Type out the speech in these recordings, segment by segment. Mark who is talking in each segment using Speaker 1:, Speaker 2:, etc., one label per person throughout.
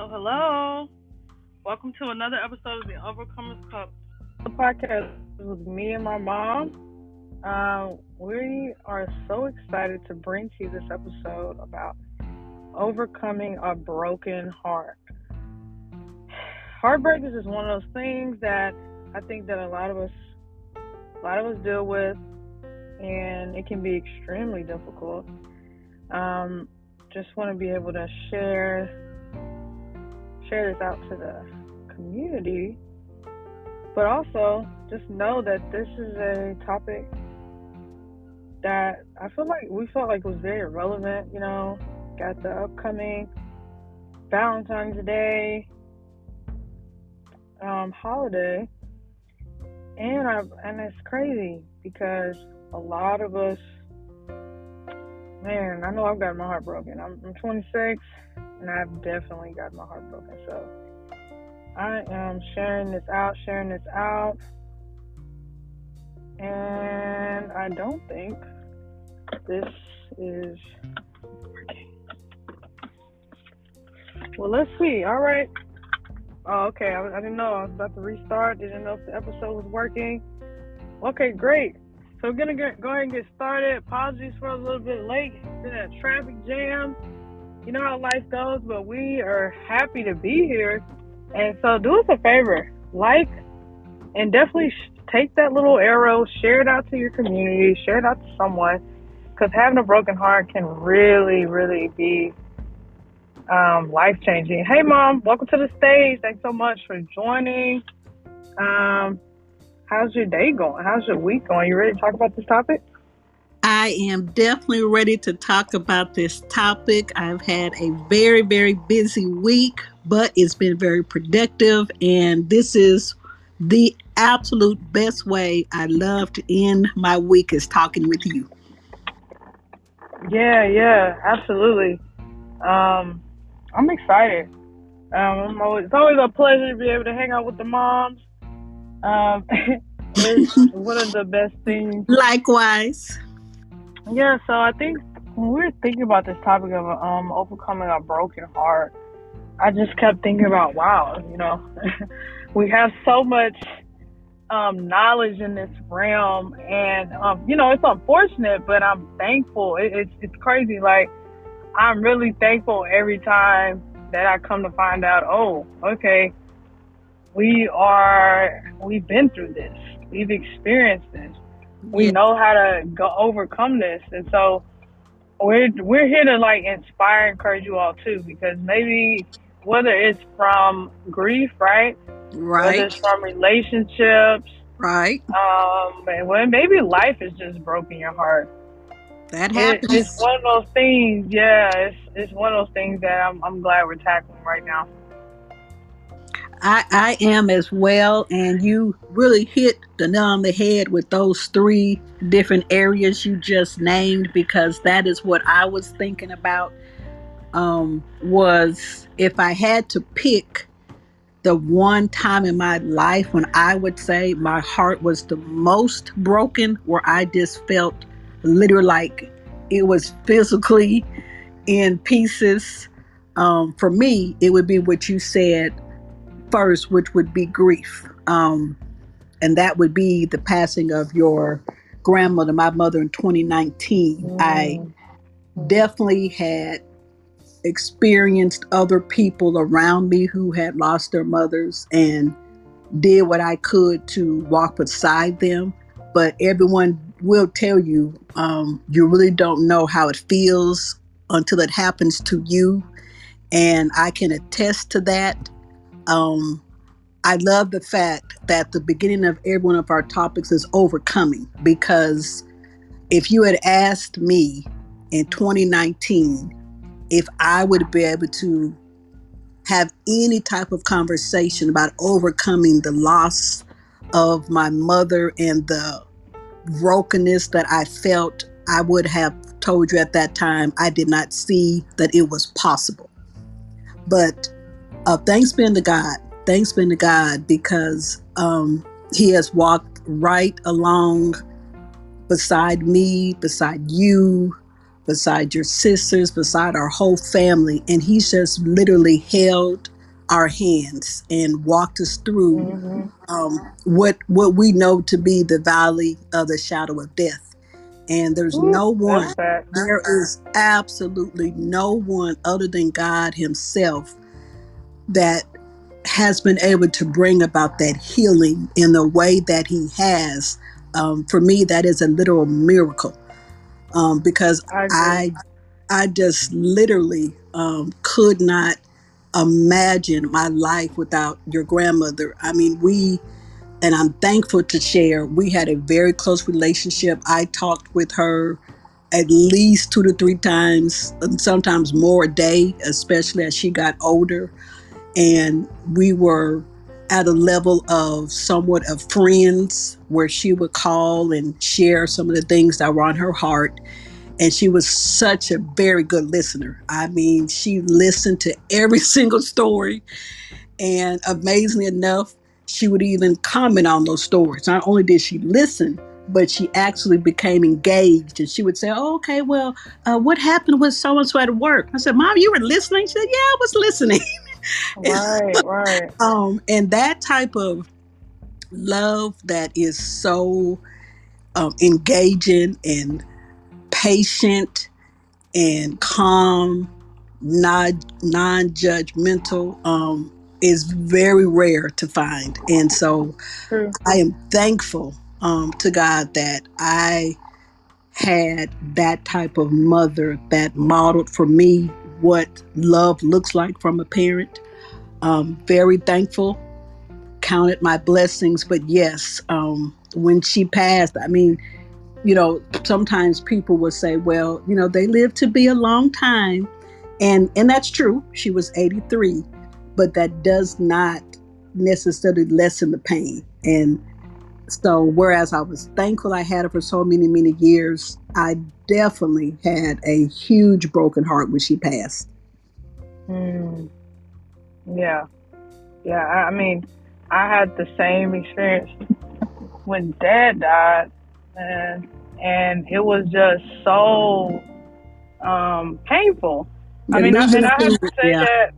Speaker 1: Hello, hello. Welcome to another episode of the Overcomers Club. The podcast with me and my mom. Uh, we are so excited to bring to you this episode about overcoming a broken heart. Heartbreak is just one of those things that I think that a lot of us, a lot of us deal with, and it can be extremely difficult. Um, just want to be able to share share this out to the community, but also just know that this is a topic that I feel like we felt like was very relevant. You know, got the upcoming Valentine's Day um, holiday, and I and it's crazy because a lot of us, man, I know I've got my heart broken. I'm, I'm 26 and I've definitely got my heart broken. So I am sharing this out, sharing this out, and I don't think this is working. Well, let's see. All right. Oh, okay. I, I didn't know. I was about to restart. Didn't know if the episode was working. Okay, great. So we're gonna go ahead and get started. Apologies for a little bit late. Been a traffic jam you know how life goes, but we are happy to be here. And so do us a favor, like and definitely take that little arrow, share it out to your community, share it out to someone, because having a broken heart can really, really be um, life changing. Hey, mom, welcome to the stage. Thanks so much for joining. Um, how's your day going? How's your week going? You ready to talk about this topic?
Speaker 2: I am definitely ready to talk about this topic. I've had a very, very busy week, but it's been very productive. And this is the absolute best way I love to end my week is talking with you.
Speaker 1: Yeah, yeah, absolutely. Um, I'm excited. Um, always, it's always a pleasure to be able to hang out with the moms. Um, it's one of the best things.
Speaker 2: Likewise.
Speaker 1: Yeah, so I think when we were thinking about this topic of um overcoming a broken heart, I just kept thinking about wow, you know, we have so much um, knowledge in this realm, and um, you know, it's unfortunate, but I'm thankful. It, it's it's crazy. Like I'm really thankful every time that I come to find out. Oh, okay, we are we've been through this. We've experienced this we yeah. know how to go overcome this. And so we're we're here to like inspire encourage you all too because maybe whether it's from grief right?
Speaker 2: Right
Speaker 1: whether it's from relationships
Speaker 2: right.
Speaker 1: um and when maybe life has just broken your heart.
Speaker 2: That happens
Speaker 1: it, it's one of those things yeah it's it's one of those things that i'm, I'm glad we're tackling right now
Speaker 2: I, I am as well, and you really hit the nail on the head with those three different areas you just named because that is what I was thinking about. Um, was if I had to pick the one time in my life when I would say my heart was the most broken, where I just felt literally like it was physically in pieces. Um, for me, it would be what you said first, which would be grief. Um, and that would be the passing of your grandmother, my mother, in 2019. Mm. I definitely had experienced other people around me who had lost their mothers and did what I could to walk beside them. But everyone will tell you, um, you really don't know how it feels until it happens to you. And I can attest to that. Um, I love the fact that the beginning of every one of our topics is overcoming because if you had asked me in 2019 if I would be able to have any type of conversation about overcoming the loss of my mother and the brokenness that I felt, I would have told you at that time I did not see that it was possible. But uh, thanks be to God. Thanks be to God because um, He has walked right along beside me, beside you, beside your sisters, beside our whole family. And he's just literally held our hands and walked us through
Speaker 1: Mm-hmm.
Speaker 2: um, what what we know to be the valley of the shadow of death. And there's
Speaker 1: Ooh,
Speaker 2: no one, there is absolutely no one other than God Himself that has been able to bring about that healing in the way that He has. Um, for me, that is a literal miracle um, because
Speaker 1: I.
Speaker 2: I I just literally um, could not imagine my life without your grandmother. I mean, we and I'm thankful to share. We had a very close relationship. I talked with her at least two to three times, and sometimes more a day, especially as she got older. And we were at a level of somewhat of friends where she would call and share some of the things that were on her heart. And she was such a very good listener. I mean, she listened to every single story. And amazingly enough, she would even comment on those stories. Not only did she listen, but she actually became engaged. And she would say, oh, okay, well, uh, what happened with so and so at work? I said, Mom, you were listening? She said, Yeah, I was listening.
Speaker 1: Right, right.
Speaker 2: um, and that type of love that is so um, engaging and patient and calm, non non judgmental, um, is very rare to find. And so
Speaker 1: True.
Speaker 2: I am thankful um, to God that I had that type of mother that modeled for me what love looks like from a parent. Um, very thankful, counted my blessings, but yes, um, when she passed, I mean, you know, sometimes people will say, well, you know, they lived to be a long time. And and that's true. She was 83, but that does not necessarily lessen the pain. And so whereas I was thankful I had her for so many, many years, I definitely had a huge broken heart when she passed.
Speaker 1: Mm. Yeah, yeah. I mean, I had the same experience when Dad died, and and it was just so um, painful. I mean, I, and I have to say
Speaker 2: yeah.
Speaker 1: that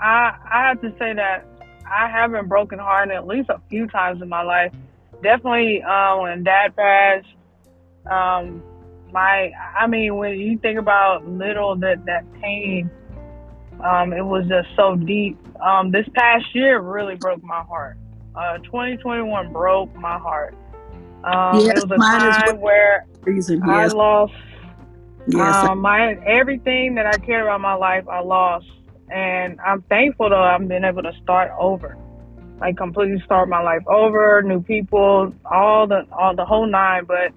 Speaker 1: I I have to say that I have been broken hearted at least a few times in my life. Definitely uh, when Dad passed. Um, my I mean, when you think about little that that pain, um, it was just so deep. Um, this past year really broke my heart. Uh, 2021 broke my heart. Um,
Speaker 2: Yes,
Speaker 1: it was a time where
Speaker 2: Reason,
Speaker 1: I
Speaker 2: yes,
Speaker 1: lost
Speaker 2: yes.
Speaker 1: um, my everything that I cared about in my life, I lost, and I'm thankful though I've been able to start over, like completely start my life over, new people, all the all the whole nine. But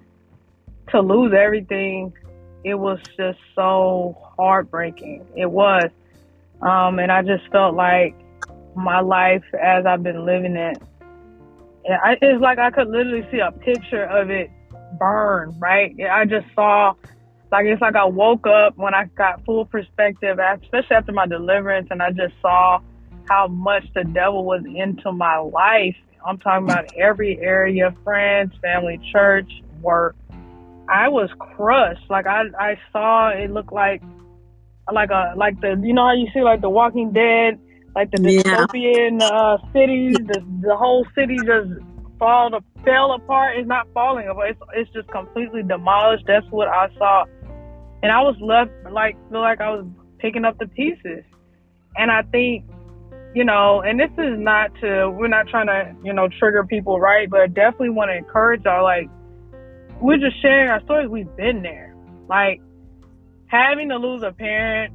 Speaker 1: to lose everything, it was just so heartbreaking. It was, um, and I just felt like my life as I've been living it. I, it's like I could literally see a picture of it burn. Right? I just saw like it's like I woke up when I got full perspective, especially after my deliverance, and I just saw how much the devil was into my life. I'm talking about every area, friends, family, church, work. I was crushed. Like I, I saw it looked like, like a like the you know how you see like the Walking Dead, like the
Speaker 2: Yeah.
Speaker 1: dystopian uh, cities, the the whole city just fall to, fell apart. It's not falling apart. It's it's just completely demolished. That's what I saw, and I was left like feel like I was picking up the pieces. And I think, you know, and this is not to we're not trying to you know trigger people, right? But definitely want to encourage y'all. Like we're just sharing our stories. We've been there. Like having to lose a parent,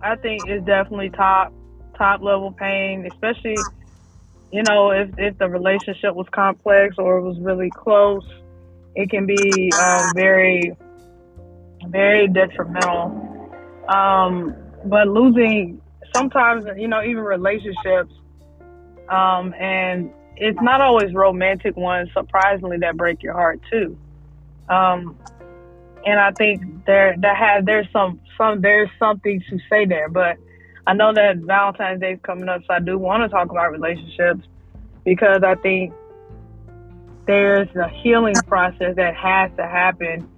Speaker 1: I think is definitely top top level pain, especially you know if if the relationship was complex or it was really close. It can be um, very very detrimental. Um, but losing sometimes you know even relationships, um, and it's not always romantic ones. Surprisingly, that break your heart too. Um, and I think there that has there's some some there's something to say there. But I know that Valentine's Day is coming up, so I do want to talk about relationships because I think there's a healing process that has to happen.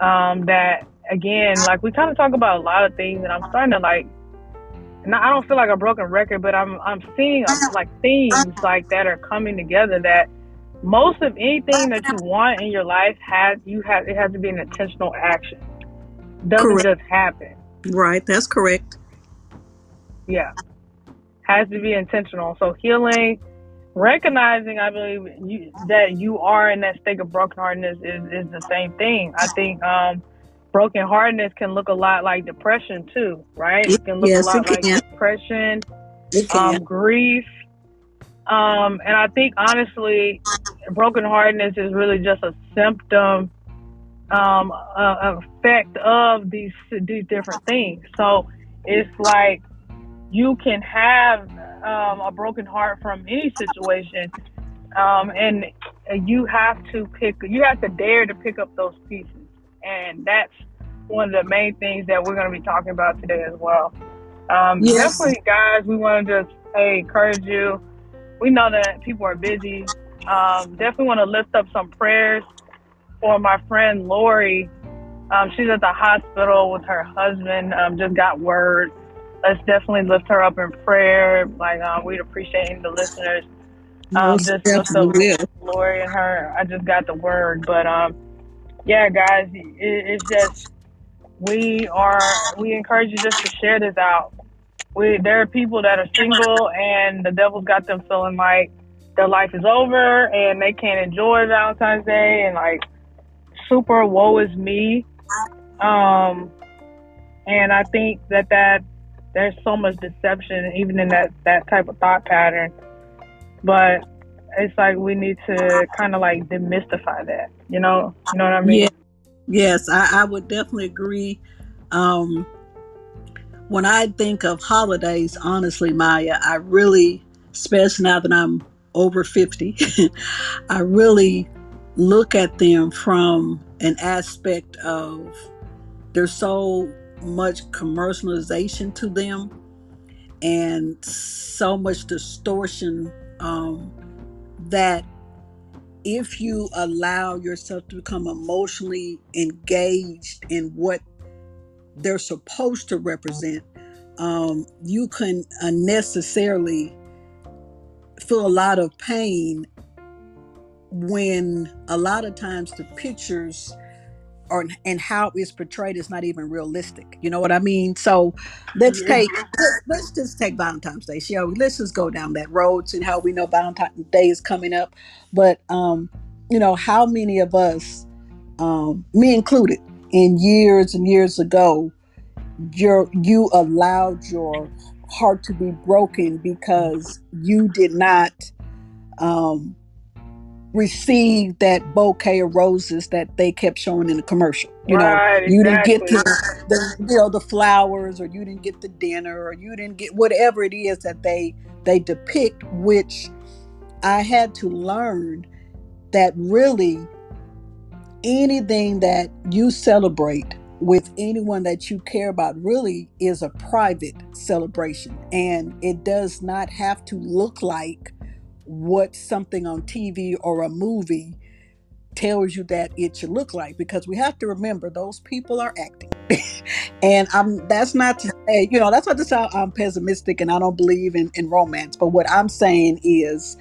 Speaker 1: Um, that again, like we kind of talk about a lot of things, and I'm starting to like. And I don't feel like a broken record, but I'm I'm seeing like themes like that are coming together. That most of anything that you want in your life has you have it has to be an intentional action. Doesn't correct. just happen.
Speaker 2: Right. That's correct.
Speaker 1: Yeah. Has to be intentional. So healing recognizing, I believe, you, that you are in that state of brokenheartedness is, is the same thing. I think um, brokenheartedness can look a lot like depression too, right? It can look yes, a lot like depression, um, grief. Um, and I think honestly, brokenheartedness is really just a symptom, um, uh, effect of these these different things. So it's like you can have um, a broken heart from any situation, um, and you have to pick. You have to dare to pick up those pieces, and that's one of the main things that we're going to be talking about today as well. Um, yes. Definitely, guys, we want to just hey encourage you. We know that people are busy. Um, definitely want to lift up some prayers for my friend Lori. Um, she's at the hospital with her husband. Um, just got word let's definitely lift her up in prayer. Like um, we'd appreciate the listeners. Um, just lift up Lori and her. I just got the word, but um, yeah, guys, it, it's just we are. We encourage you just to share this out. We there are people that are single and the devil's got them feeling like their life is over and they can't enjoy Valentine's Day and like super woe is me. Um, and I think that that there's so much deception even in that that type of thought pattern but it's like we need to kind of like demystify that you know? You know what i mean? Yeah.
Speaker 2: yes I, I would definitely agree. Um when i think of holidays honestly maya i really especially now that i'm over 50 i really look at them from an aspect of they're so much commercialization to them and so much distortion um, that if you allow yourself to become emotionally engaged in what they're supposed to represent, um, you can unnecessarily feel a lot of pain when a lot of times the pictures or and how it's portrayed is not even realistic. You know what I mean? So let's take let's just take Valentine's Day, shall we? Let's just go down that road and how we know Valentine's Day is coming up. But um, you know, how many of us, um, me included, in years and years ago, your you allowed your heart to be broken because you did not um receive that bouquet of roses that they kept showing in the commercial. You right, know, you didn't get the, the you know the flowers, or you didn't get the dinner, or you didn't get whatever it is that they they depict. Which I had to learn that really anything that you celebrate with anyone that you care about really is a private celebration and it does not have to look like what something on TV or a movie tells you that it should look like because we have to remember those people are acting. And i'm that's not to say you know that's not to say i'm pessimistic and i don't believe in, in romance but what i'm saying is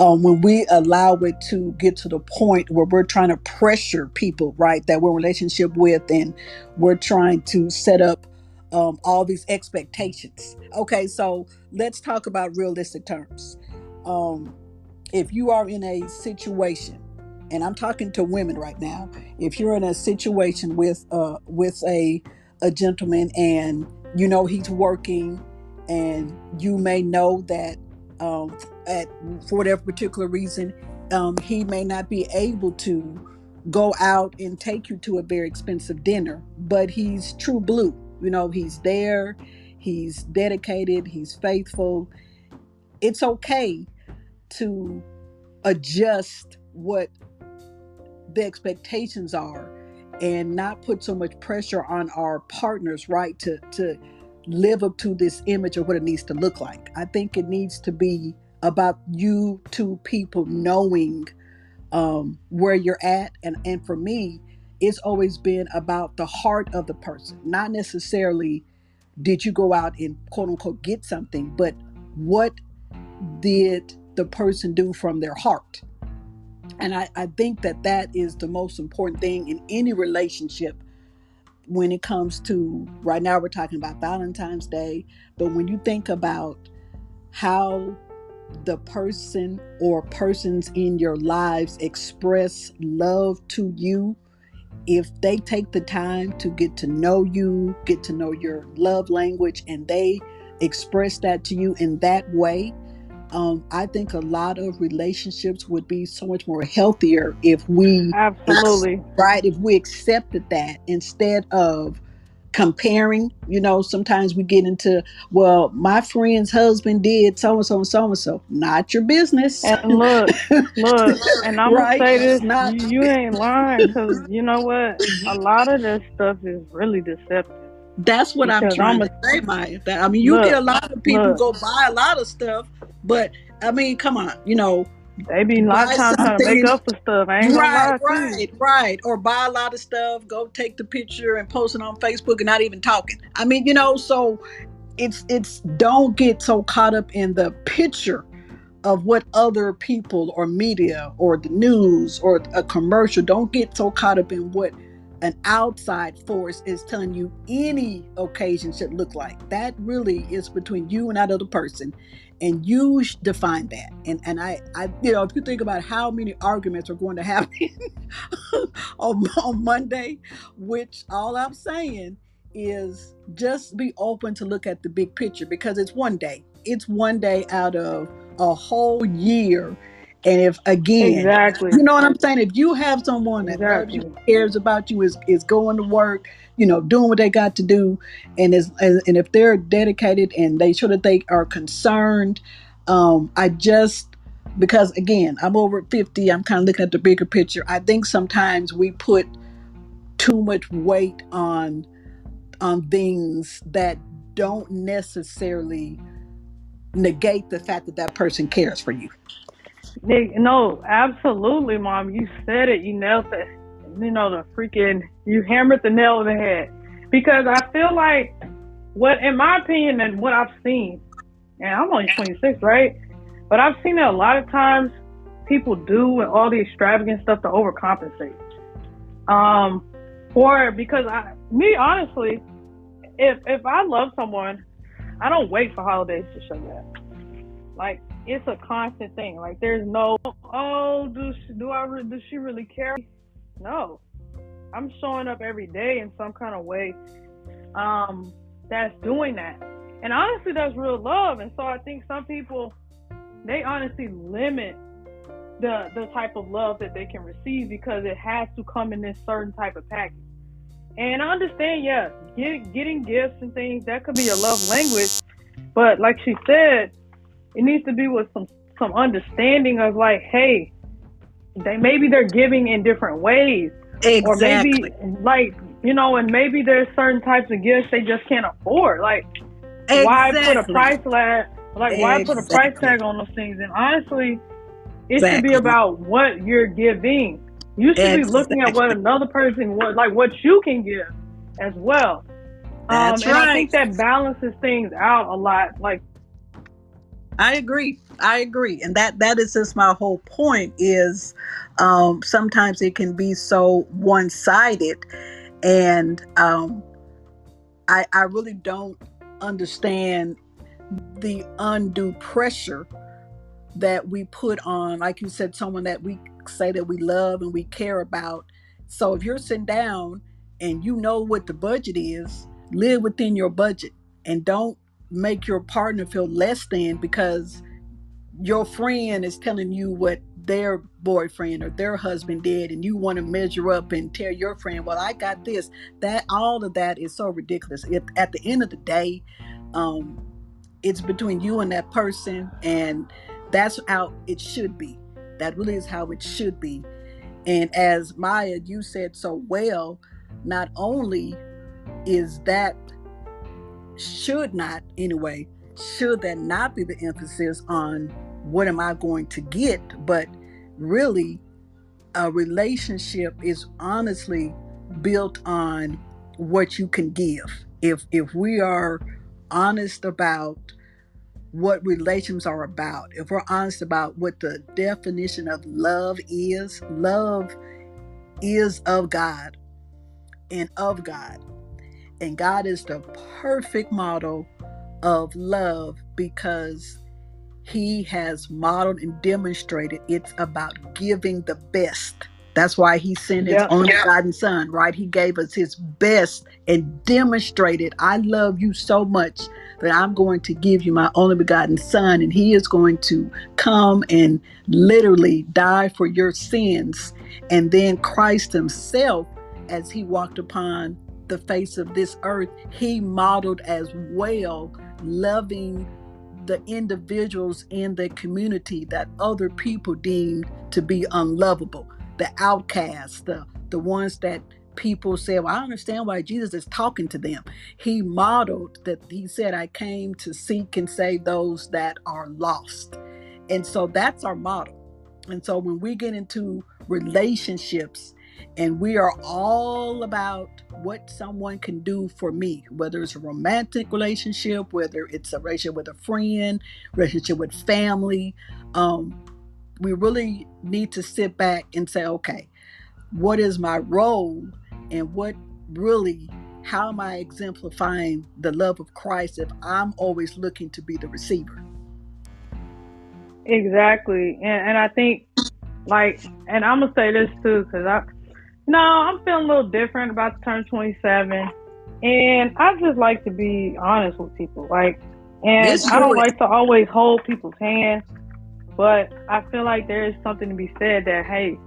Speaker 2: um, when we allow it to get to the point where we're trying to pressure people right that we're in relationship with and we're trying to set up um, all these expectations. Okay so let's talk about realistic terms um, if you are in a situation, and I'm talking to women right now, if you're in a situation with uh, with a a gentleman and you know he's working, and you may know that um, at for whatever particular reason, um, he may not be able to go out and take you to a very expensive dinner, but he's true blue. You know, he's there, he's dedicated, he's faithful. It's okay to adjust what the expectations are and not put so much pressure on our partners right to to live up to this image of what it needs to look like. I think it needs to be about you two people knowing um, where you're at. And and for me it's always been about the heart of the person, not necessarily did you go out and quote unquote get something, but what did the person do from their heart? And I, I think that that is the most important thing in any relationship when it comes to right now we're talking about Valentine's Day, but when you think about how the person or persons in your lives express love to you, if they take the time to get to know you, get to know your love language, and they express that to you in that way, um, I think a lot of relationships would be so much more healthier if we
Speaker 1: absolutely
Speaker 2: right if we accepted that instead of comparing you know sometimes we get into well my friend's husband did so and so and so and so not your business
Speaker 1: and look look and i'm right? gonna say this not, you, you ain't lying because you know what a lot of this stuff is really deceptive
Speaker 2: that's what because I'm trying I'm a, to say, Maya. That I mean, you look, get a lot of people look, go buy a lot of stuff, but I mean, come on, you know,
Speaker 1: they be a lot of times trying to make up for stuff. I ain't right,
Speaker 2: right, right. Or buy a lot of stuff, go take the picture and post it on Facebook and not even talking. I mean, you know, so it's it's don't get so caught up in the picture of what other people or media or the news or a commercial. Don't get so caught up in what an outside force is telling you any occasion should look like. That really is between you and that other person and you define that. And and i i you know if you think about how many arguments are going to happen on, on monday which all i'm saying is just be open to look at the big picture because it's one day. It's one day out of a whole year. And if again,
Speaker 1: exactly,
Speaker 2: you know what I'm saying, if you have someone that exactly. you, cares about you, is is going to work, you know, doing what they got to do, and is and if they're dedicated and they show that they are concerned, um, I just because again, I'm over 50, I'm kind of looking at the bigger picture. I think sometimes we put too much weight on on things that don't necessarily negate the fact that that person cares for you.
Speaker 1: No, absolutely, mom. You said it. You nailed it. You know the freaking. You hammered the nail on the head because I feel like what, in my opinion, and what I've seen, and I'm only 26, right? But I've seen that a lot of times people do all the extravagant stuff to overcompensate. Um, or because I, me honestly, if if I love someone, I don't wait for holidays to show that. Like it's a constant thing. Like there's no, oh, do she, do I does she really care? No, I'm showing up every day in some kind of way. Um, that's doing that, and honestly, that's real love. And so I think some people, they honestly limit the the type of love that they can receive because it has to come in this certain type of package. And I understand, yes, get, getting gifts and things that could be a love language, but like she said, it needs to be with some some understanding of like, hey, they maybe they're giving in different ways,
Speaker 2: exactly.
Speaker 1: or maybe like you know, and maybe there's certain types of gifts they just can't afford. Like, exactly. why put a price tag? Like, exactly. why put a price tag on those things? And honestly, it exactly. should be about what you're giving. You should be looking at what another person what like what you can give as well.
Speaker 2: That's
Speaker 1: um,
Speaker 2: right.
Speaker 1: And I think that balances things out a lot. Like
Speaker 2: I agree. I agree, and that that is just my whole point. Is um, sometimes it can be so one sided, and um, I I really don't understand the undue pressure that we put on, like you said, someone that we say that we love and we care about. So if you're sitting down and you know what the budget is, live within your budget and don't make your partner feel less than because your friend is telling you what their boyfriend or their husband did and you want to measure up and tell your friend well i got this. That all of that is so ridiculous. It, at the end of the day um, it's between you and that person and that's how it should be. That really is how it should be. And as maya you said so well not only is that should not, anyway, should that not be the emphasis on what am I going to get, but really a relationship is honestly built on what you can give. If if we are honest about what relations are about, if we're honest about what the definition of love is, love is of God and of God. And God is the perfect model of love because he has modeled and demonstrated it's about giving the best. That's why he sent his yep, only yep. son, right? He gave us his best and demonstrated, I love you so much that I'm going to give you my only begotten son, and he is going to come and literally die for your sins. And then Christ himself, as he walked upon the face of this earth, he modeled as well loving the individuals in the community that other people deemed to be unlovable, the outcasts, the the ones that people say, Well, I understand why Jesus is talking to them. He modeled that he said, I came to seek and save those that are lost. And so that's our model. And so when we get into relationships and we are all about what someone can do for me, whether it's a romantic relationship, whether it's a relationship with a friend, relationship with family, um, we really need to sit back and say, okay, what is my role and what really how am I exemplifying the love of Christ if I'm always looking to be the receiver?
Speaker 1: Exactly. And, and I think, like, and I'm going to say this too, because I, no, I'm feeling a little different about to turn 27. And I just like to be honest with people. Like, and I don't like to always hold people's hands, but I feel like there is something to be said that, hey,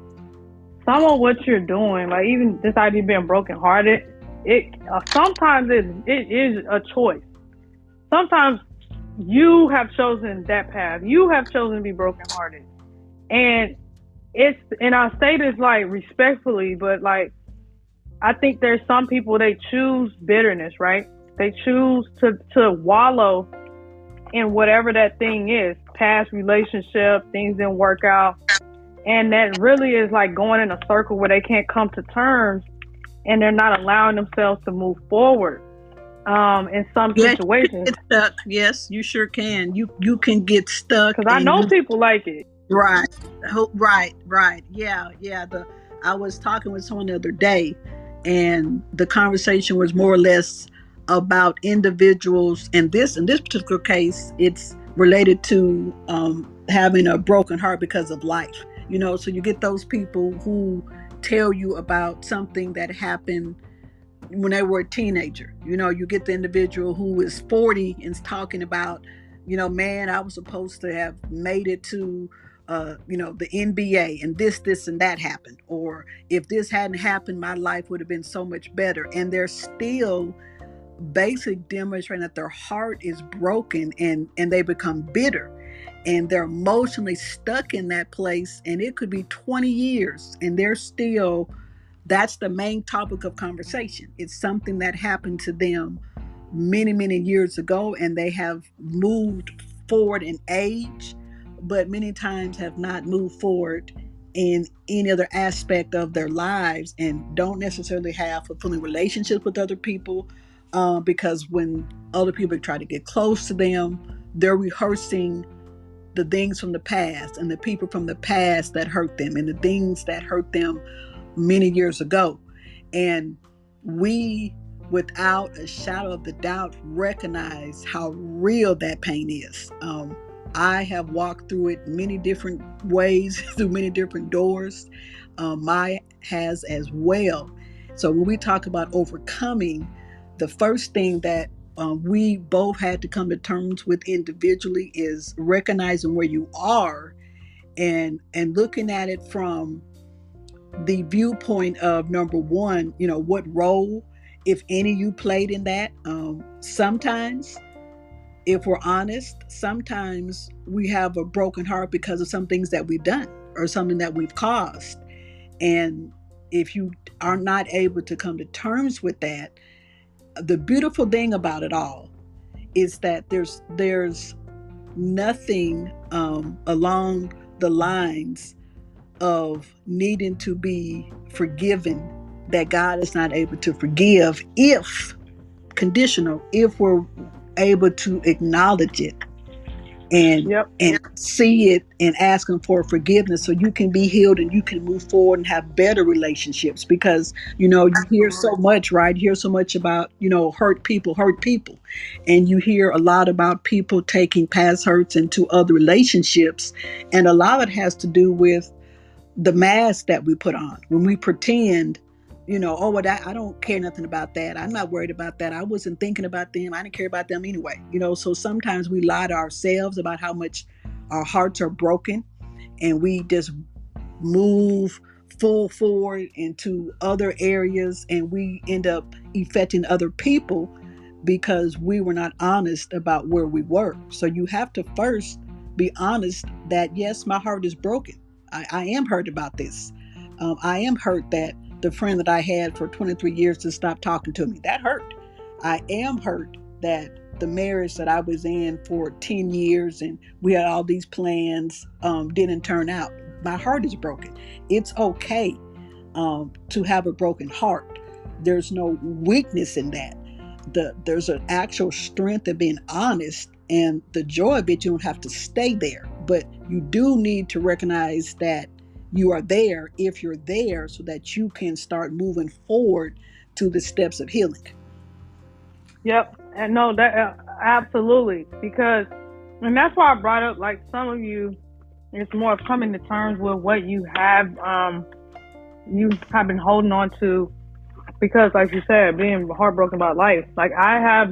Speaker 1: some of what you're doing, like even this idea of being brokenhearted, it uh, sometimes it, it is a choice. Sometimes you have chosen that path. You have chosen to be brokenhearted, and it's and I say this like respectfully, but like I think there's some people they choose bitterness, right? They choose to to wallow in whatever that thing is, past relationship, things didn't work out, and that really is like going in a circle where they can't come to terms and they're not allowing themselves to move forward um, in some yes, situations.
Speaker 2: stuck. Yes, you sure can. You you can get stuck.
Speaker 1: Because I know
Speaker 2: you,
Speaker 1: people like it.
Speaker 2: Right, right, right. Yeah, yeah. The I was talking with someone the other day, and the conversation was more or less about individuals. And this, in this particular case, it's related to um, having a broken heart because of life you know so you get those people who tell you about something that happened when they were a teenager you know you get the individual who is 40 and is talking about you know man i was supposed to have made it to uh, you know the nba and this this and that happened or if this hadn't happened my life would have been so much better. And they're still basic demonstrating that their heart is broken and and they become bitter and they're emotionally stuck in that place and it could be 20 years and they're still that's the main topic of conversation. It's something that happened to them many many years ago and they have moved forward in age but many times have not moved forward in any other aspect of their lives and don't necessarily have fulfilling relationships with other people uh, because when other people try to get close to them they're rehearsing the things from the past and the people from the past that hurt them and the things that hurt them many years ago. And we, without a shadow of the doubt, recognize how real that pain is. Um, I have walked through it many different ways, through many different doors. Um, my has as well. So when we talk about overcoming, the first thing that um, we both had to come to terms with individually is recognizing where you are and and looking at it from the viewpoint of number one you know what role if any you played in that um, sometimes if we're honest sometimes we have a broken heart because of some things that we've done or something that we've caused. And if you are not able to come to terms with that the beautiful thing about it all is that there's there's nothing um, along the lines of needing to be forgiven that God is not able to forgive if conditional if we're able to acknowledge it and
Speaker 1: Yep.
Speaker 2: and see it and ask him for forgiveness so you can be healed and you can move forward and have better relationships because you know you hear so much right? You hear so much about you know hurt people hurt people. And you hear a lot about people taking past hurts into other relationships. And a lot of it has to do with the mask that we put on. When we pretend you know oh well that, i don't care nothing about that. I'm not worried about that. I wasn't thinking about them. I didn't care about them anyway. You know so sometimes we lie to ourselves about how much our hearts are broken and we just move full forward into other areas and we end up affecting other people because we were not honest about where we were. So you have to first be honest that yes my heart is broken. I, I am hurt about this. Um, i am hurt that the friend that i had for 23 years to stop talking to me. That hurt. I am hurt that the marriage that i was in for 10 years and we had all these plans um, didn't turn out. My heart is broken. It's okay um, to have a broken heart. There's no weakness in that. The there's an actual strength of being honest and the joy of it you don't have to stay there. But you do need to recognize that you are there if you're there so that you can start moving forward to the steps of healing
Speaker 1: Yep. And no, that uh, absolutely because, and that's why I brought up like some of you. It's more of coming to terms with what you have, um, you have been holding on to, because like you said, being heartbroken about life. Like I have,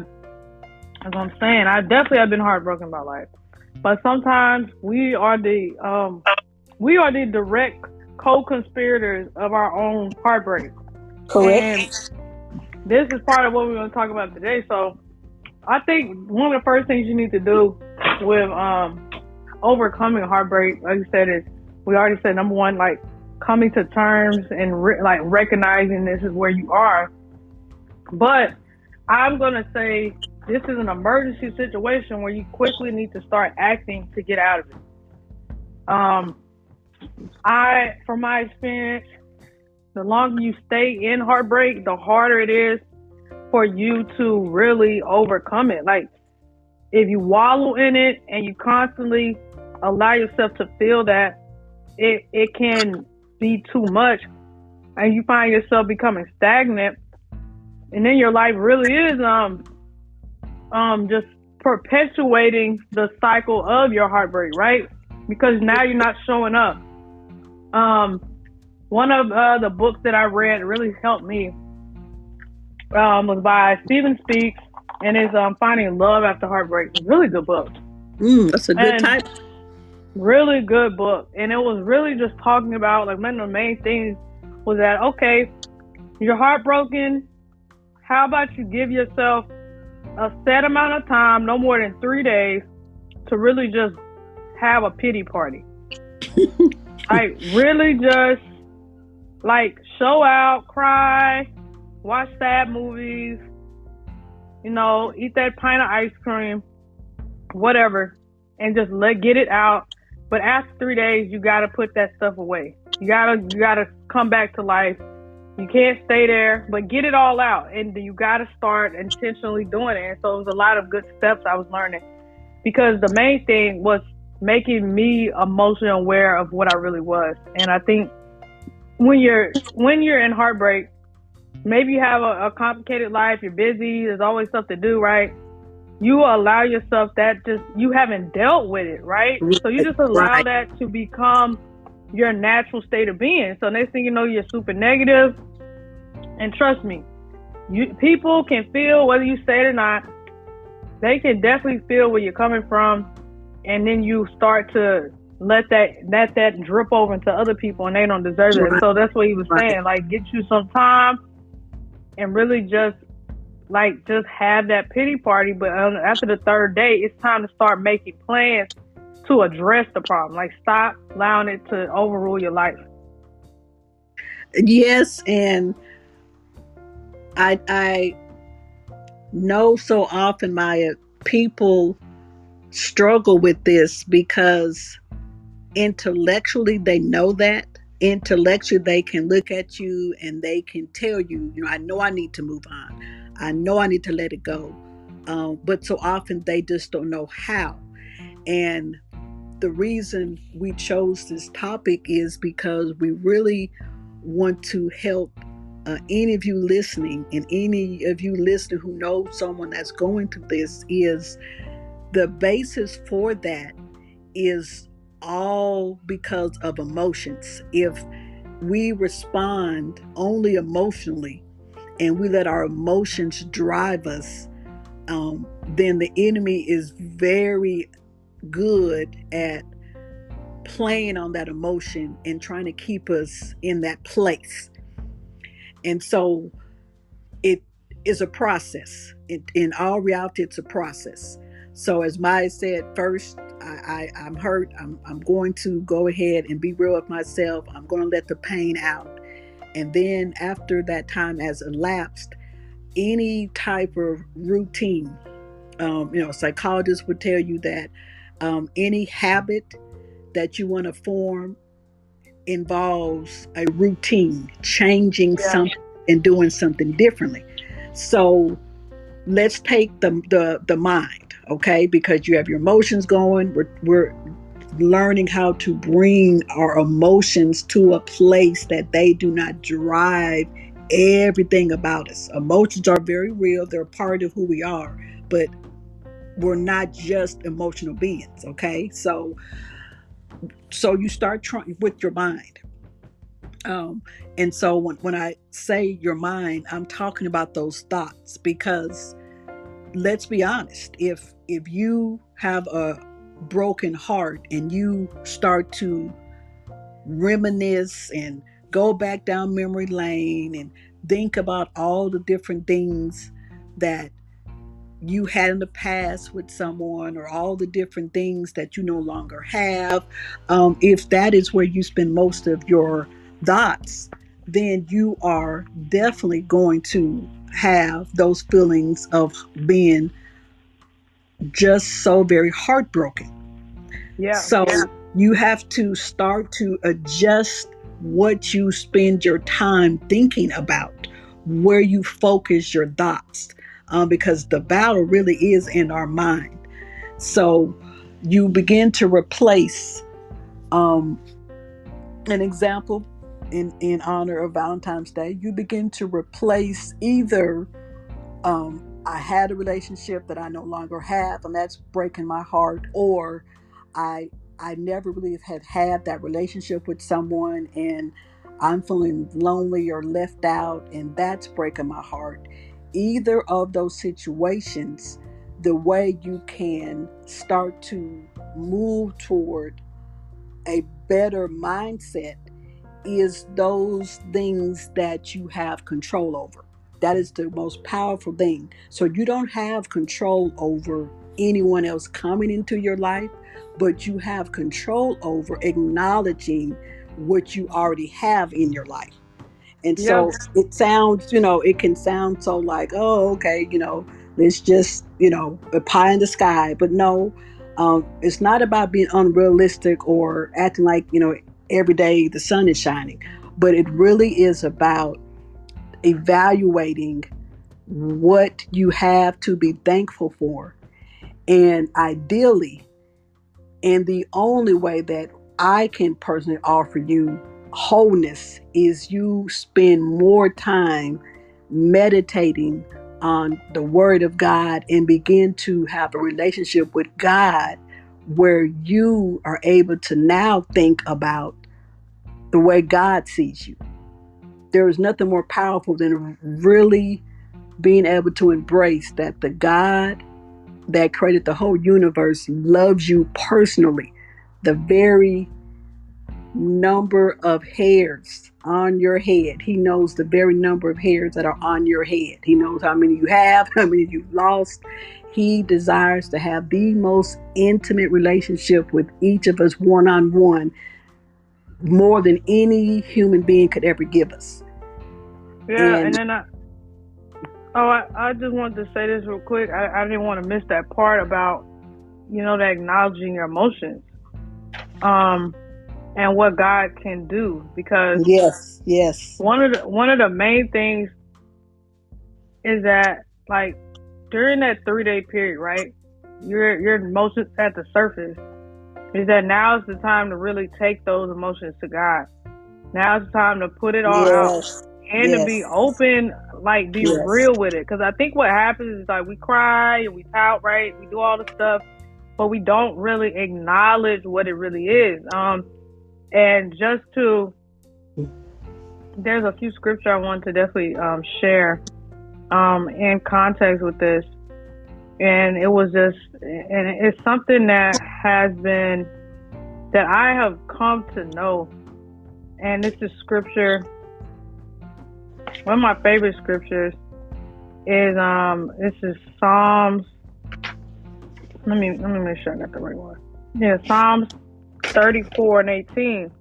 Speaker 1: as I'm saying, I definitely have been heartbroken about life, but sometimes we are the, um, we are the direct co-conspirators of our own heartbreak. And this is part of what we're going to talk about today. So, I think one of the first things you need to do with um, overcoming heartbreak, like you said, is we already said number one, like coming to terms and re- like recognizing this is where you are. But I'm going to say this is an emergency situation where you quickly need to start acting to get out of it. Um, I, from my experience, the longer you stay in heartbreak, the harder it is for you to really overcome it. Like if you wallow in it and you constantly allow yourself to feel that, it it can be too much and you find yourself becoming stagnant and then your life really is um um just perpetuating the cycle of your heartbreak, right? Because now you're not showing up. Um one of uh, the books that I read really helped me um, was by Stephan Speaks and is um, Finding Love After Heartbreak. Really good book.
Speaker 2: Mm, that's a good
Speaker 1: And-
Speaker 2: type.
Speaker 1: Really good book. And it was really just talking about, like, one of the main things was that, okay, you're heartbroken. How about you give yourself a set amount of time, no more than three days, to really just have a pity party? like, really just, like, show out, cry, watch sad movies, you know, eat that pint of ice cream, whatever, and just let get it out. But after three days, you gotta put that stuff away. You gotta you gotta come back to life. You can't stay there, but get it all out, and you gotta start intentionally doing it. And so it was a lot of good steps I was learning, because the main thing was making me emotionally aware of what I really was. And I think when you're when you're in heartbreak, maybe you have a, a complicated life, you're busy, there's always stuff to do, right? You allow yourself that just you haven't dealt with it, right? So you just allow that to become your natural state of being. So next thing you know, you're super negative. And trust me, you people can feel whether you say it or not. They can definitely feel where you're coming from, and then you start to let that let that drip over into other people, and they don't deserve it. So that's what he was saying. Like, get you some time, and really just like just have that pity party. But after the third day, it's time to start making plans to address the problem. Like, stop allowing it to overrule your life.
Speaker 2: Yes, and I I know so often my people struggle with this because intellectually they know that intellectually they can look at you and they can tell you, you know, I know I need to move on. I know I need to let it go. Um, but so often they just don't know how. And the reason we chose this topic is because we really want to help uh, any of you listening and any of you listening who know someone that's going through this is the basis for that is all because of emotions. If we respond only emotionally and we let our emotions drive us, um, then the enemy is very good at playing on that emotion and trying to keep us in that place. And so it is a process. It, in all reality, it's a process. So as Maya said, first I, I, am hurt. I'm, I'm going to go ahead and be real with myself. I'm going to let the pain out. And then after that time has elapsed, any type of routine, um, you know, psychologists would tell you that um, any habit that you want to form involves a routine, changing yeah. something and doing something differently. So let's take the, the the mind, okay? Because you have your emotions going. We're we're learning how to bring our emotions to a place that they do not drive everything about us. Emotions are very real, they're part of who we are, but we're not just emotional beings, okay? So so you start trying with your mind. Um, and so when, when I say your mind, I'm talking about those thoughts because let's be honest, if if you have a broken heart and you start to reminisce and go back down memory lane and think about all the different things that you had in the past with someone or all the different things that you no longer have, um, if that is where you spend most of your thoughts, then you are definitely going to have those feelings of being just so very heartbroken.
Speaker 1: Yeah.
Speaker 2: So
Speaker 1: yeah.
Speaker 2: you have to start to adjust what you spend your time thinking about, where you focus your thoughts um, because the battle really is in our mind. So you begin to replace um, an example in, in honor of Valentine's Day. You begin to replace either um, I had a relationship that I no longer have, and that's breaking my heart, or I I never really have had that relationship with someone and I'm feeling lonely or left out, and that's breaking my heart either of those situations, the way you can start to move toward a better mindset is those things that you have control over. That is the most powerful thing. So you don't have control over anyone else coming into your life, but you have control over acknowledging what you already have in your life. And so it sounds, you know, it can sound so like, oh, okay, you know, it's just, you know, a pie in the sky. But no, um, it's not about being unrealistic or acting like, you know, every day the sun is shining. But it really is about evaluating what you have to be thankful for. And ideally, and the only way that I can personally offer you wholeness is you spend more time meditating on the Word of God and begin to have a relationship with God where you are able to now think about the way God sees you. There is nothing more powerful than really being able to embrace that the God that created the whole universe loves you personally, the very number of hairs on your head. He knows the very number of hairs that are on your head. He knows how many you have, how many you've lost. He desires to have the most intimate relationship with each of us one on one, more than any human being could ever give us.
Speaker 1: Yeah, and, and then I. Oh, I, I just wanted to say this real quick. I, I didn't want to miss that part about, you know, that acknowledging your emotions. Um, and what God can do because
Speaker 2: yes, yes.
Speaker 1: One of the one of the main things is that like during that three day period, right? Your your emotions at the surface is that now is the time to really take those emotions to God. Now it's time to put it all yes. out and yes. to be open, like be yes. real with it. Because I think what happens is like we cry and we pout, right? We do all the stuff, but we don't really acknowledge what it really is. Um, and just to, there's a few scripture I want to definitely um, share um, in context with this. And it was just, and it's something that has been, that I have come to know. And this is scripture. One of my favorite scriptures is, um, this is Psalms. Let me, let me make sure I got the right one. Yeah, Psalms 34 and 18,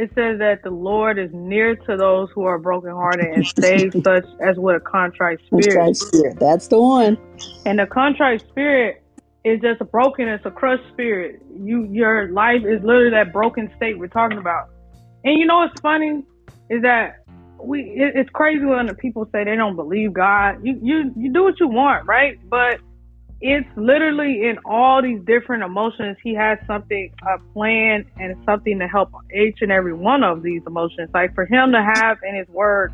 Speaker 1: it says that the Lord is near to those who are brokenhearted and saves such as with a contrite spirit.
Speaker 2: Spirit. That's the one.
Speaker 1: And the contrite spirit is just a broken, it's a crushed spirit. You your life is literally that broken state we're talking about. And you know what's funny is that we it, it's crazy when the people say they don't believe God. You you you do what you want, right? But it's literally in all these different emotions. He has something, a plan, and something to help each and every one of these emotions. Like for him to have in his word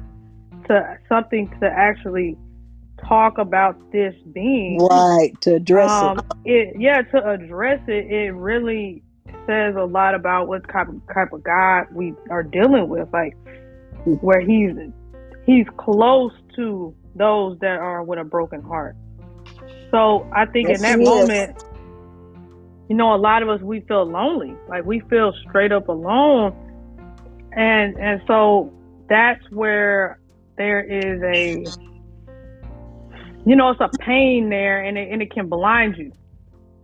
Speaker 1: to something to actually talk about this being,
Speaker 2: right? To address um,
Speaker 1: it. it, yeah, to address it, it really says a lot about what type of, type of God we are dealing with. Like where he's he's close to those that are with a broken heart. So I think yes, in that moment, you know, a lot of us we feel lonely, like we feel straight up alone, and and so that's where there is a, you know, it's a pain there, and it, and it can blind you.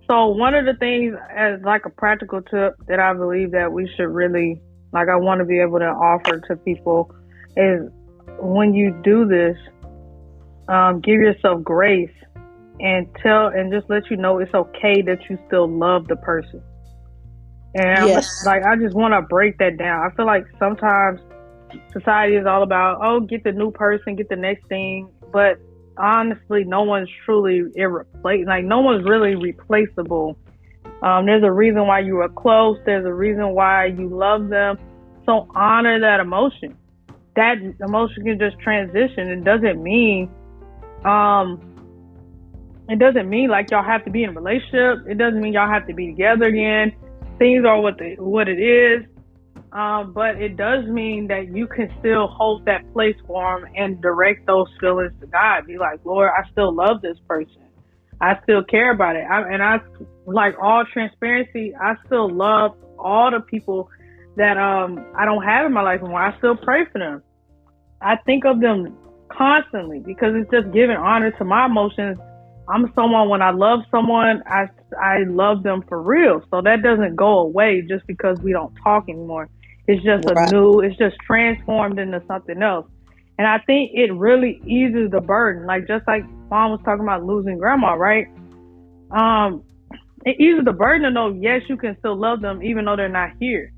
Speaker 1: So one of the things as like a practical tip that I believe that we should really like I want to be able to offer to people is when you do this, um, give yourself grace and tell and just let you know it's okay that you still love the person. And yes. like I just want to break that down. I feel like sometimes society is all about oh get the new person, get the next thing, but honestly, no one's truly irreplaceable. Like no one's really replaceable. Um, there's a reason why you were close. There's a reason why you love them. So honor that emotion. That emotion can just transition. It doesn't mean um, it doesn't mean like y'all have to be in a relationship. It doesn't mean y'all have to be together again. Things are what the what it is. Um, but it does mean that you can still hold that place for them and direct those feelings to God. Be like, Lord, I still love this person. I still care about it. I, and I, like all transparency, I still love all the people that um I don't have in my life anymore. I still pray for them. I think of them constantly because it's just giving honor to my emotions I'm someone when I love someone, I I love them for real. So that doesn't go away just because we don't talk anymore. It's just right. a new. It's just transformed into something else. And I think it really eases the burden. Like just like mom was talking about losing grandma, right? Um, it eases the burden to know yes, you can still love them even though they're not here.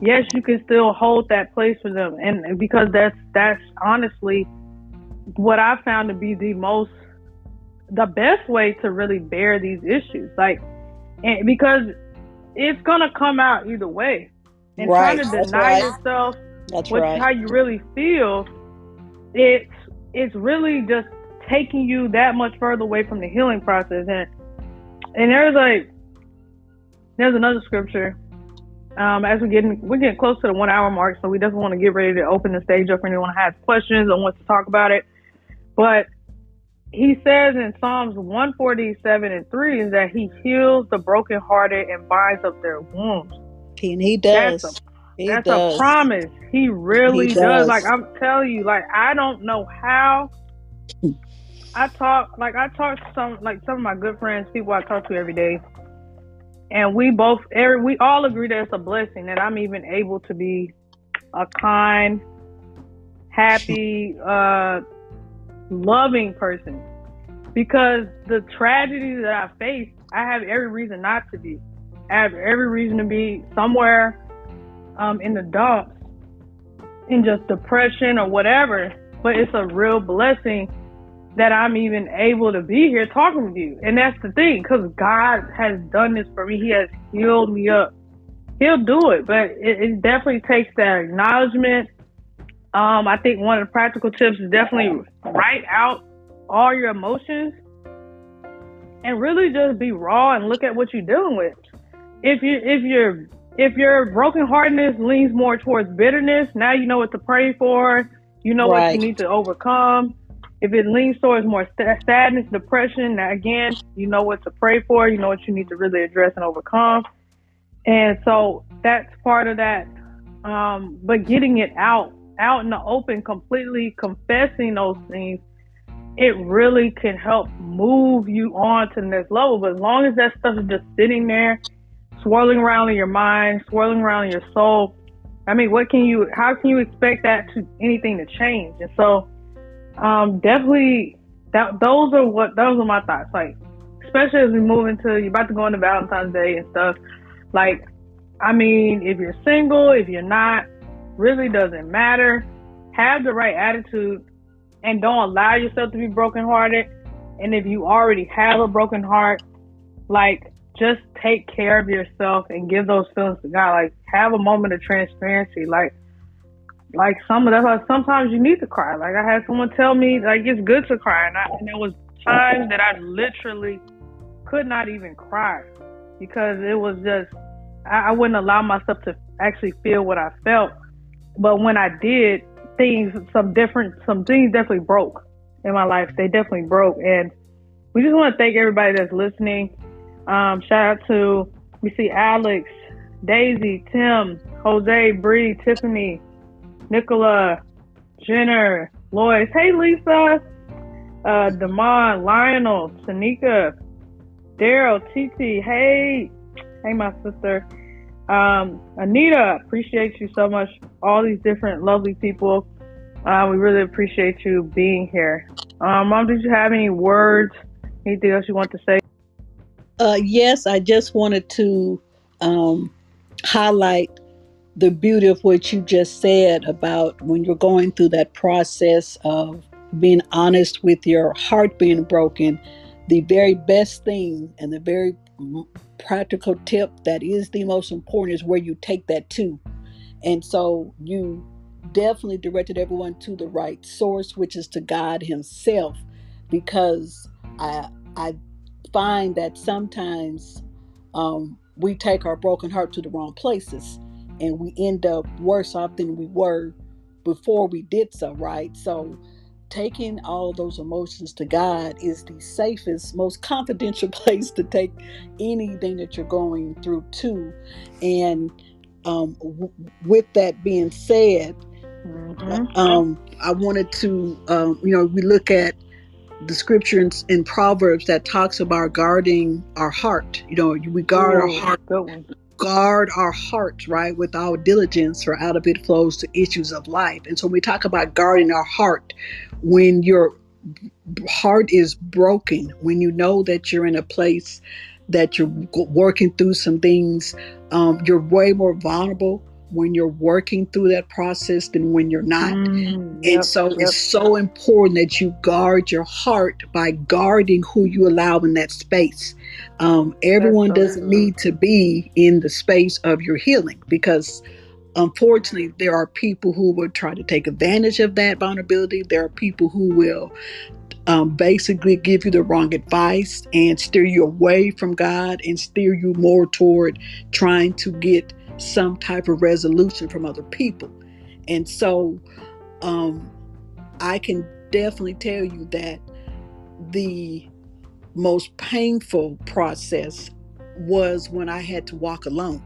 Speaker 1: Yes, you can still hold that place for them, and because that's that's honestly what I found to be the most the best way to really bear these issues. Like, and because it's gonna come out either way. And right. trying to deny right. yourself That's what right. how you really feel, it's it's really just taking you that much further away from the healing process. And and there's like there's another scripture. Um, as we're getting we're getting close to the one hour mark, so we definitely want to get ready to open the stage up for anyone who has questions or wants to talk about it. But he says in Psalms 147 and 3 is that he heals the brokenhearted and binds up their wounds.
Speaker 2: And he does.
Speaker 1: That's, a, he that's does. a promise. He really he does. does. Like I'm telling you, like I don't know how. I talk like I talk to some like some of my good friends, people I talk to every day, and we both every we all agree that it's a blessing that I'm even able to be a kind, happy, uh, loving person because the tragedy that I face, I have every reason not to be. I have every reason to be somewhere um, in the dumps, in just depression or whatever. But it's a real blessing that I'm even able to be here talking with you. And that's the thing, because God has done this for me. He has healed me up. He'll do it, but it, it definitely takes that acknowledgement. Um, I think one of the practical tips is definitely write out all your emotions and really just be raw and look at what you're dealing with. If you if your if your brokenheartedness leans more towards bitterness, now you know what to pray for. You know right. what you need to overcome. If it leans towards more sadness, depression, now again, you know what to pray for. You know what you need to really address and overcome. And so that's part of that. Um, but getting it out, out in the open, completely confessing those things, it really can help move you on to the next level. But as long as that stuff is just sitting there, swirling around in your mind, swirling around in your soul, I mean, what can you, how can you expect that to anything to change? And so, um, definitely that those are what those are my thoughts. Like, especially as we move into you're about to go into Valentine's Day and stuff. Like, I mean, if you're single, if you're not, really doesn't matter. Have the right attitude and don't allow yourself to be brokenhearted. And if you already have a broken heart, like just take care of yourself and give those feelings to God. Like have a moment of transparency. Like like some of that sometimes you need to cry. Like I had someone tell me like it's good to cry and, I, and there was times that I literally could not even cry because it was just I, I wouldn't allow myself to actually feel what I felt. But when I did, things, some different, some things definitely broke in my life. They definitely broke. And we just want to thank everybody that's listening. Um, shout out to, we see Alex, Daisy, Tim, Jose, Bree, Tiffany, Nicola, Jenner, Lois. Hey, Lisa, uh, Damon, Lionel, Tanika, Daryl, TT. Hey, hey, my sister. Um, Anita, appreciate you so much. All these different lovely people. Uh, we really appreciate you being here. Um, Mom, did you have any words? Anything else you want to say?
Speaker 2: Uh, yes, I just wanted to um, highlight the beauty of what you just said about when you're going through that process of being honest with your heart being broken. The very best thing and the very practical tip that is the most important is where you take that to. And so you definitely directed everyone to the right source, which is to God Himself, because I I find that sometimes um, we take our broken heart to the wrong places, and we end up worse off than we were before we did so. Right, so taking all those emotions to God is the safest, most confidential place to take anything that you're going through to. And um, w- with that being said, mm-hmm. um, I wanted to, um, you know, we look at the scripture in, in, Proverbs that talks about guarding our heart. You know, we guard Ooh, our heart guard our hearts, right, with all diligence, for out of it flows the issues of life. And so we talk about guarding our heart, when your heart is broken, when you know that you're in a place that you're working through some things, um, you're way more vulnerable when you're working through that process than when you're not. Mm, yep, and so yep. it's so important that you guard your heart by guarding who you allow in that space. Um, everyone so doesn't true. need to be in the space of your healing because unfortunately, there are people who will try to take advantage of that vulnerability. There are people who will um, basically give you the wrong advice and steer you away from God and steer you more toward trying to get some type of resolution from other people. And so um, I can definitely tell you that the most painful process was when I had to walk alone.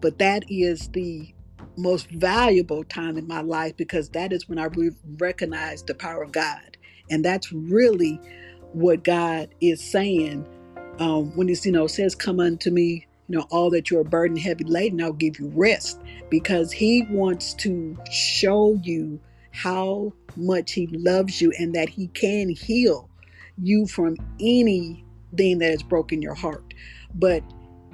Speaker 2: But that is the most valuable time in my life because that is when I re- recognized the power of God. And that's really what God is saying um, when He you know, says, Come unto me, you know, all that you are burdened, heavy laden, I'll give you rest because He wants to show you how much He loves you and that He can heal you from anything that has broken your heart. But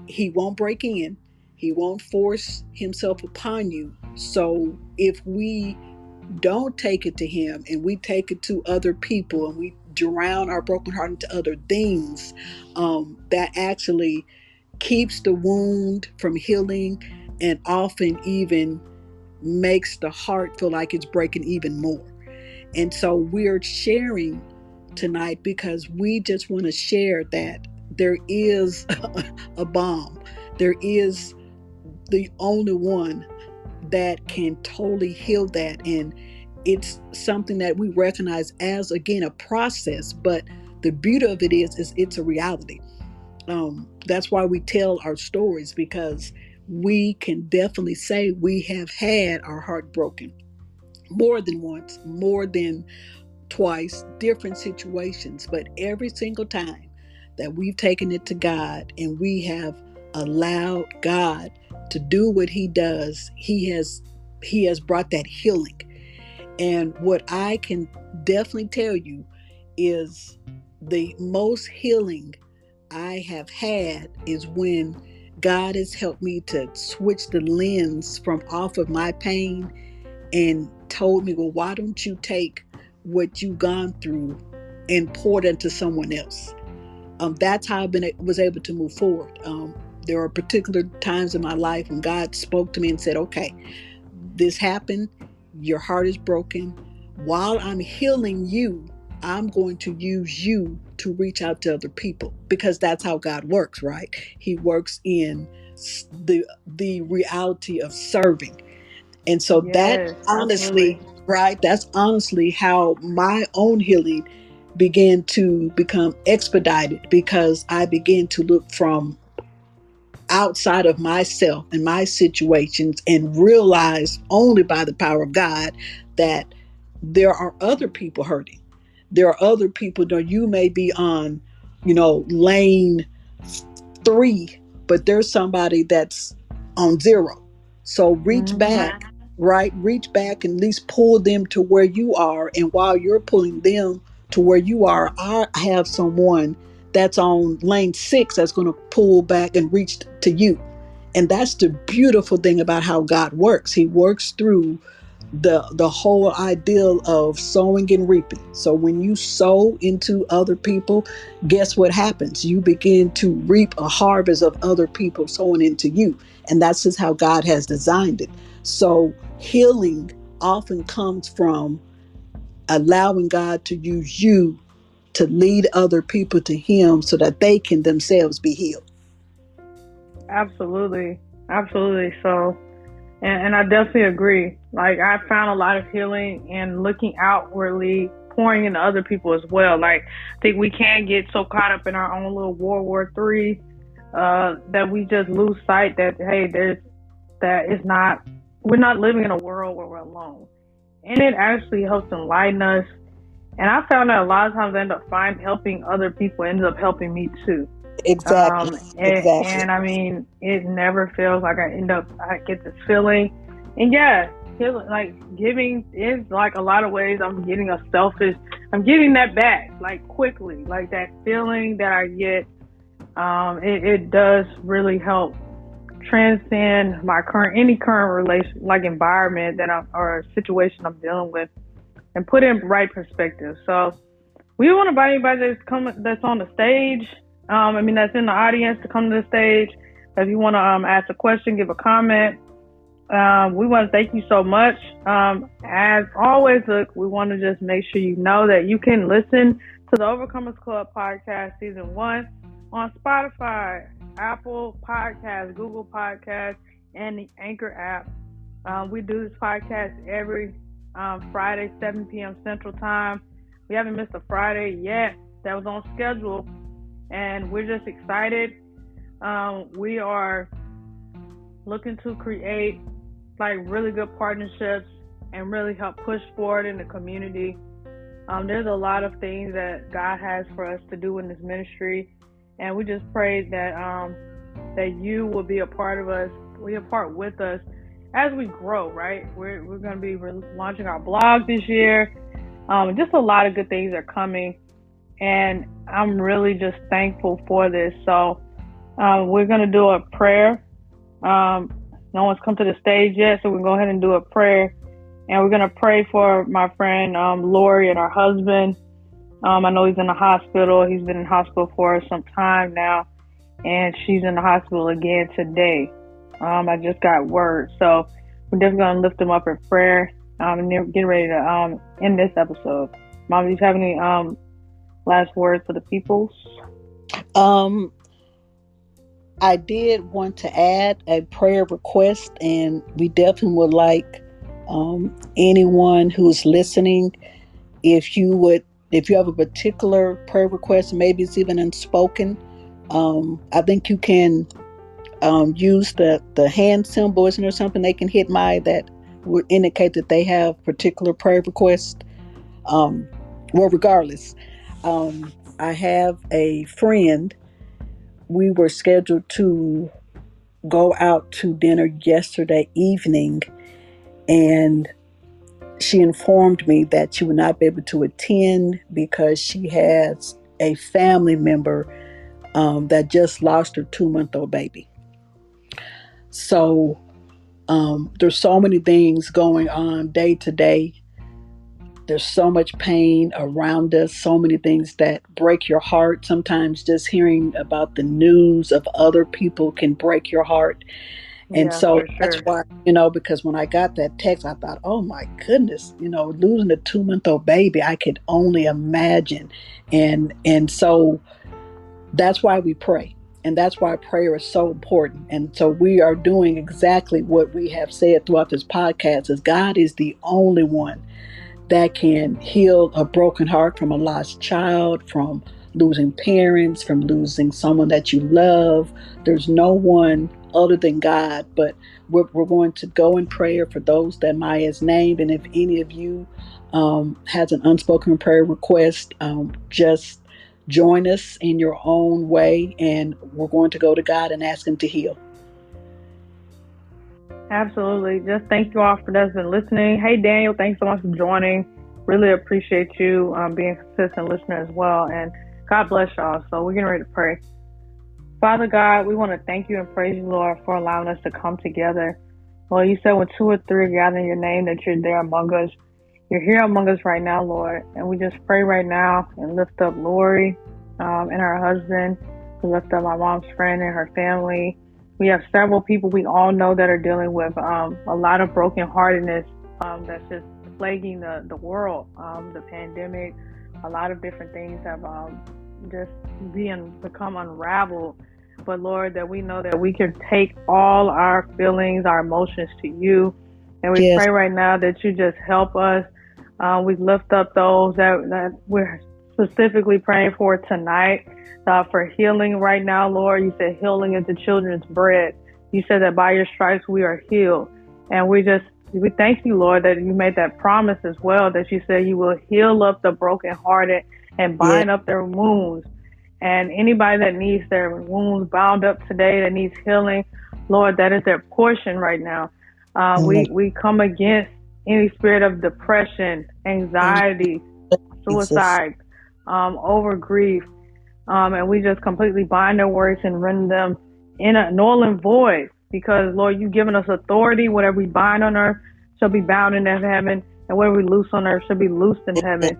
Speaker 2: he won't break in, he won't force himself upon you. So if we don't take it to him and we take it to other people and we drown our broken heart into other things, um, that actually keeps the wound from healing and often even makes the heart feel like it's breaking even more. And so we're sharing tonight because we just want to share that there is a balm. There is the only one that can totally heal that. And it's something that we recognize as, again, a process. But the beauty of it is, is it's a reality. Um, that's why we tell our stories because we can definitely say we have had our heart broken more than once, more than twice, different situations, but every single time that we've taken it to God and we have allowed God to do what he does, he has he has brought that healing. And what I can definitely tell you is the most healing I have had is when God has helped me to switch the lens from off of my pain and told me, well, why don't you take what you've gone through and pour it into someone else? Um, that's how I've been was able to move forward. Um, there are particular times in my life when God spoke to me and said, "Okay, this happened. Your heart is broken. While I'm healing you, I'm going to use you to reach out to other people because that's how God works, right? He works in the the reality of serving. And so yes, that honestly, absolutely. right? That's honestly how my own healing began to become expedited because I began to look from outside of myself and my situations and realize only by the power of God that there are other people hurting. There are other people that you may be on, you know, lane three, but there's somebody that's on zero. So reach mm-hmm. back right? Reach back and at least pull them to where you are. And while you're pulling them to where you are, I have someone that's on lane six that's going to pull back and reach to you. And that's the beautiful thing about how God works. He works through the the whole ideal of sowing and reaping. So when you sow into other people, guess what happens? You begin to reap a harvest of other people sowing into you. And that's just how God has designed it. So healing often comes from allowing God to use you to lead other people to Him so that they can themselves be healed.
Speaker 1: Absolutely. Absolutely. So, and, and I definitely agree. Like, I found a lot of healing in looking outwardly, pouring into other people as well. Like, I think we can get so caught up in our own little World War Three uh, that we just lose sight that, hey, there's, that it's not we're not living in a world where we're alone. And it actually helps enlighten us. And I found that a lot of times I end up find helping other people ends up helping me too.
Speaker 2: Exactly. Um,
Speaker 1: and,
Speaker 2: exactly.
Speaker 1: and I mean, it never feels like I end up I get this feeling. And yeah, like giving is like a lot of ways I'm getting a selfish I'm getting that back like quickly. Like that feeling that I get um it, it does really help transcend my current any current relation like environment that I'm or situation I'm dealing with and put in right perspective. So we want to invite anybody that's coming, that's on the stage. Um, I mean that's in the audience to come to the stage. If you want to um, ask a question, give a comment. Um, we want to thank you so much. Um, as always, look, we want to just make sure you know that you can listen to the Overcomers Club podcast season one on Spotify, Apple Podcasts, Google Podcasts, and the Anchor app. Um, we do this podcast every um, Friday, 7 p.m. Central Time. We haven't missed a Friday yet. That was on schedule, and we're just excited. Um, we are looking to create like really good partnerships and really help push forward in the community. Um, there's a lot of things that God has for us to do in this ministry and we just pray that um, that you will be a part of us, be a part with us as we grow. Right, we're we're going to be launching our blog this year. Um, just a lot of good things are coming, and I'm really just thankful for this. So. Um, we're to do a prayer. Um, no one's come to the stage yet, so we're to go ahead and do a prayer. And we're to pray for my friend um, Lori and her husband. Um, I know he's in the hospital. He's been in hospital for some time now, and she's in the hospital again today. Um, I just got word. So we're definitely to lift him up in prayer um, and get ready to um, end this episode. Mom, do you have any last word for the peoples?
Speaker 2: Um, I did want to add a prayer request, and we definitely would like um, anyone who's listening, if you would, if you have a particular prayer request, maybe it's even unspoken, um, I think you can um, use the the hand symbols or something. They can hit my that would indicate that they have particular prayer requests. Um, well, regardless, um, I have a friend. We were scheduled to go out to dinner yesterday evening, and she informed me that she would not be able to attend because she has a family member um, that just lost her two month old baby. So um, there's so many things going on day to day. There's so much pain around us, so many things that break your heart. Sometimes just hearing about the news of other people can break your heart. And yeah, so sure. that's why, you know, because when I got that text, I thought, oh my goodness, you know, losing a two month old baby, I could only imagine. And and so that's why we pray. And that's why prayer is so important. And so we are doing exactly what we have said throughout this podcast is God is the only one that can heal a broken heart from a lost child, from losing parents, from losing someone that you love. There's no one other than God, but we're, we're going to go in prayer for those that Maya's named. And if any of you um, has an unspoken prayer request, um, just join us in your own way, and we're going to go to God and ask Him to heal.
Speaker 1: Absolutely. Just thank you all for those been listening. Hey, Daniel, thanks so much for joining. Really appreciate you um, being a consistent listener as well. And God bless y'all. So we're getting ready to pray. Father God, we want to thank you and praise you, Lord, for allowing us to come together. Lord, you said when two or three are gathered in your name that you're there among us. You're here among us right now, Lord. And we just pray right now and lift up Lori um, and her husband. We lift up my mom's friend and her family. We have several people we all know that are dealing with um, a lot of brokenheartedness um, that's just plaguing the, the world. Um, the pandemic, a lot of different things have um, just being become unraveled. But Lord, that we know that we can take all our feelings, our emotions to you. And we yes. pray right now that you just help us uh, we lift up those that, that we're specifically praying for tonight uh, for healing right now, Lord. You said healing is the children's bread. You said that by your stripes we are healed. And we just, we thank you, Lord, that you made that promise as well, that you said you will heal up the brokenhearted and bind yeah. up their wounds. And anybody that needs their wounds bound up today, that needs healing, Lord, that is their portion right now. Uh, we, we come against any spirit of depression, anxiety, suicide, um, over grief. Um, and we just completely bind their words and render them in a null and void because, Lord, you've given us authority. Whatever we bind on earth shall be bound in heaven, and whatever we loose on earth shall be loosed in heaven.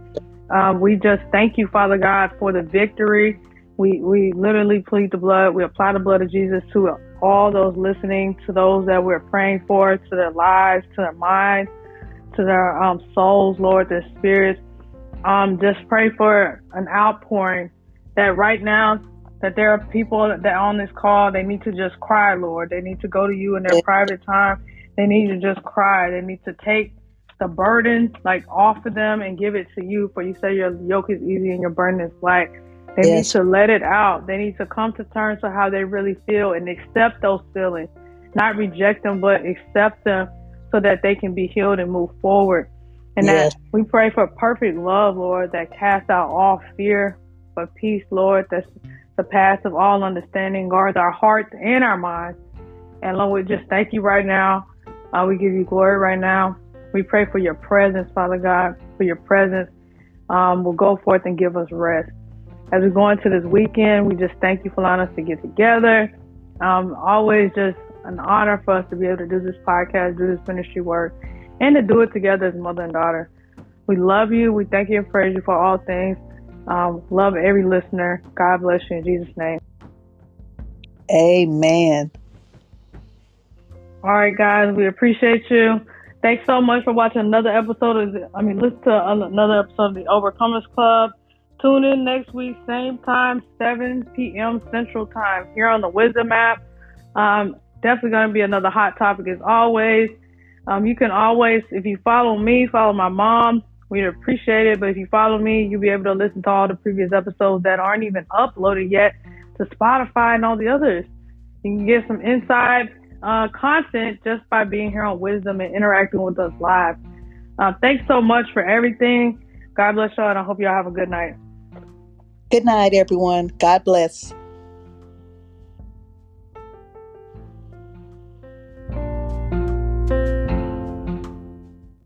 Speaker 1: Um, we just thank you, Father God, for the victory. We, we literally plead the blood. We apply the blood of Jesus to all those listening, to those that we're praying for, to their lives, to their minds, to their um, souls, Lord, their spirits. Um, just pray for an outpouring that right now that there are people that on this call they need to just cry, Lord. They need to go to you in their private time. They need to just cry. They need to take the burden like off of them and give it to you. For you say your yoke is easy and your burden is light. They yes. need to let it out. They need to come to terms with how they really feel and accept those feelings, not reject them, but accept them so that they can be healed and move forward. And yes. that we pray for perfect love, Lord, that casts out all fear, for peace, Lord, that's the path of all understanding, guards our hearts and our minds. And Lord, we just thank you right now. Uh, we give you glory right now. We pray for your presence, Father God, for your presence um, will go forth and give us rest. as we go into this weekend, we just thank you for allowing us to get together. Um, always just an honor for us to be able to do this podcast, do this ministry work, and to do it together as mother and daughter. We love you. We thank you and praise you for all things. Um, love every listener. God bless you in Jesus' name.
Speaker 2: Amen.
Speaker 1: All right, guys, we appreciate you. Thanks so much for watching another episode of, I mean, listen to another episode of the Overcomers Club. Tune in next week, same time, 7 p.m. Central Time, here on the Wisdom app. Um, definitely going to be another hot topic as always. Um, you can always, if you follow me, follow my mom. We'd appreciate it. But if you follow me, you'll be able to listen to all the previous episodes that aren't even uploaded yet to Spotify and all the others. You can get some inside uh, content just by being here on Wisdom and interacting with us live. Uh, thanks so much for everything. God bless y'all, and I hope y'all have a good night.
Speaker 2: Good night, everyone. God bless.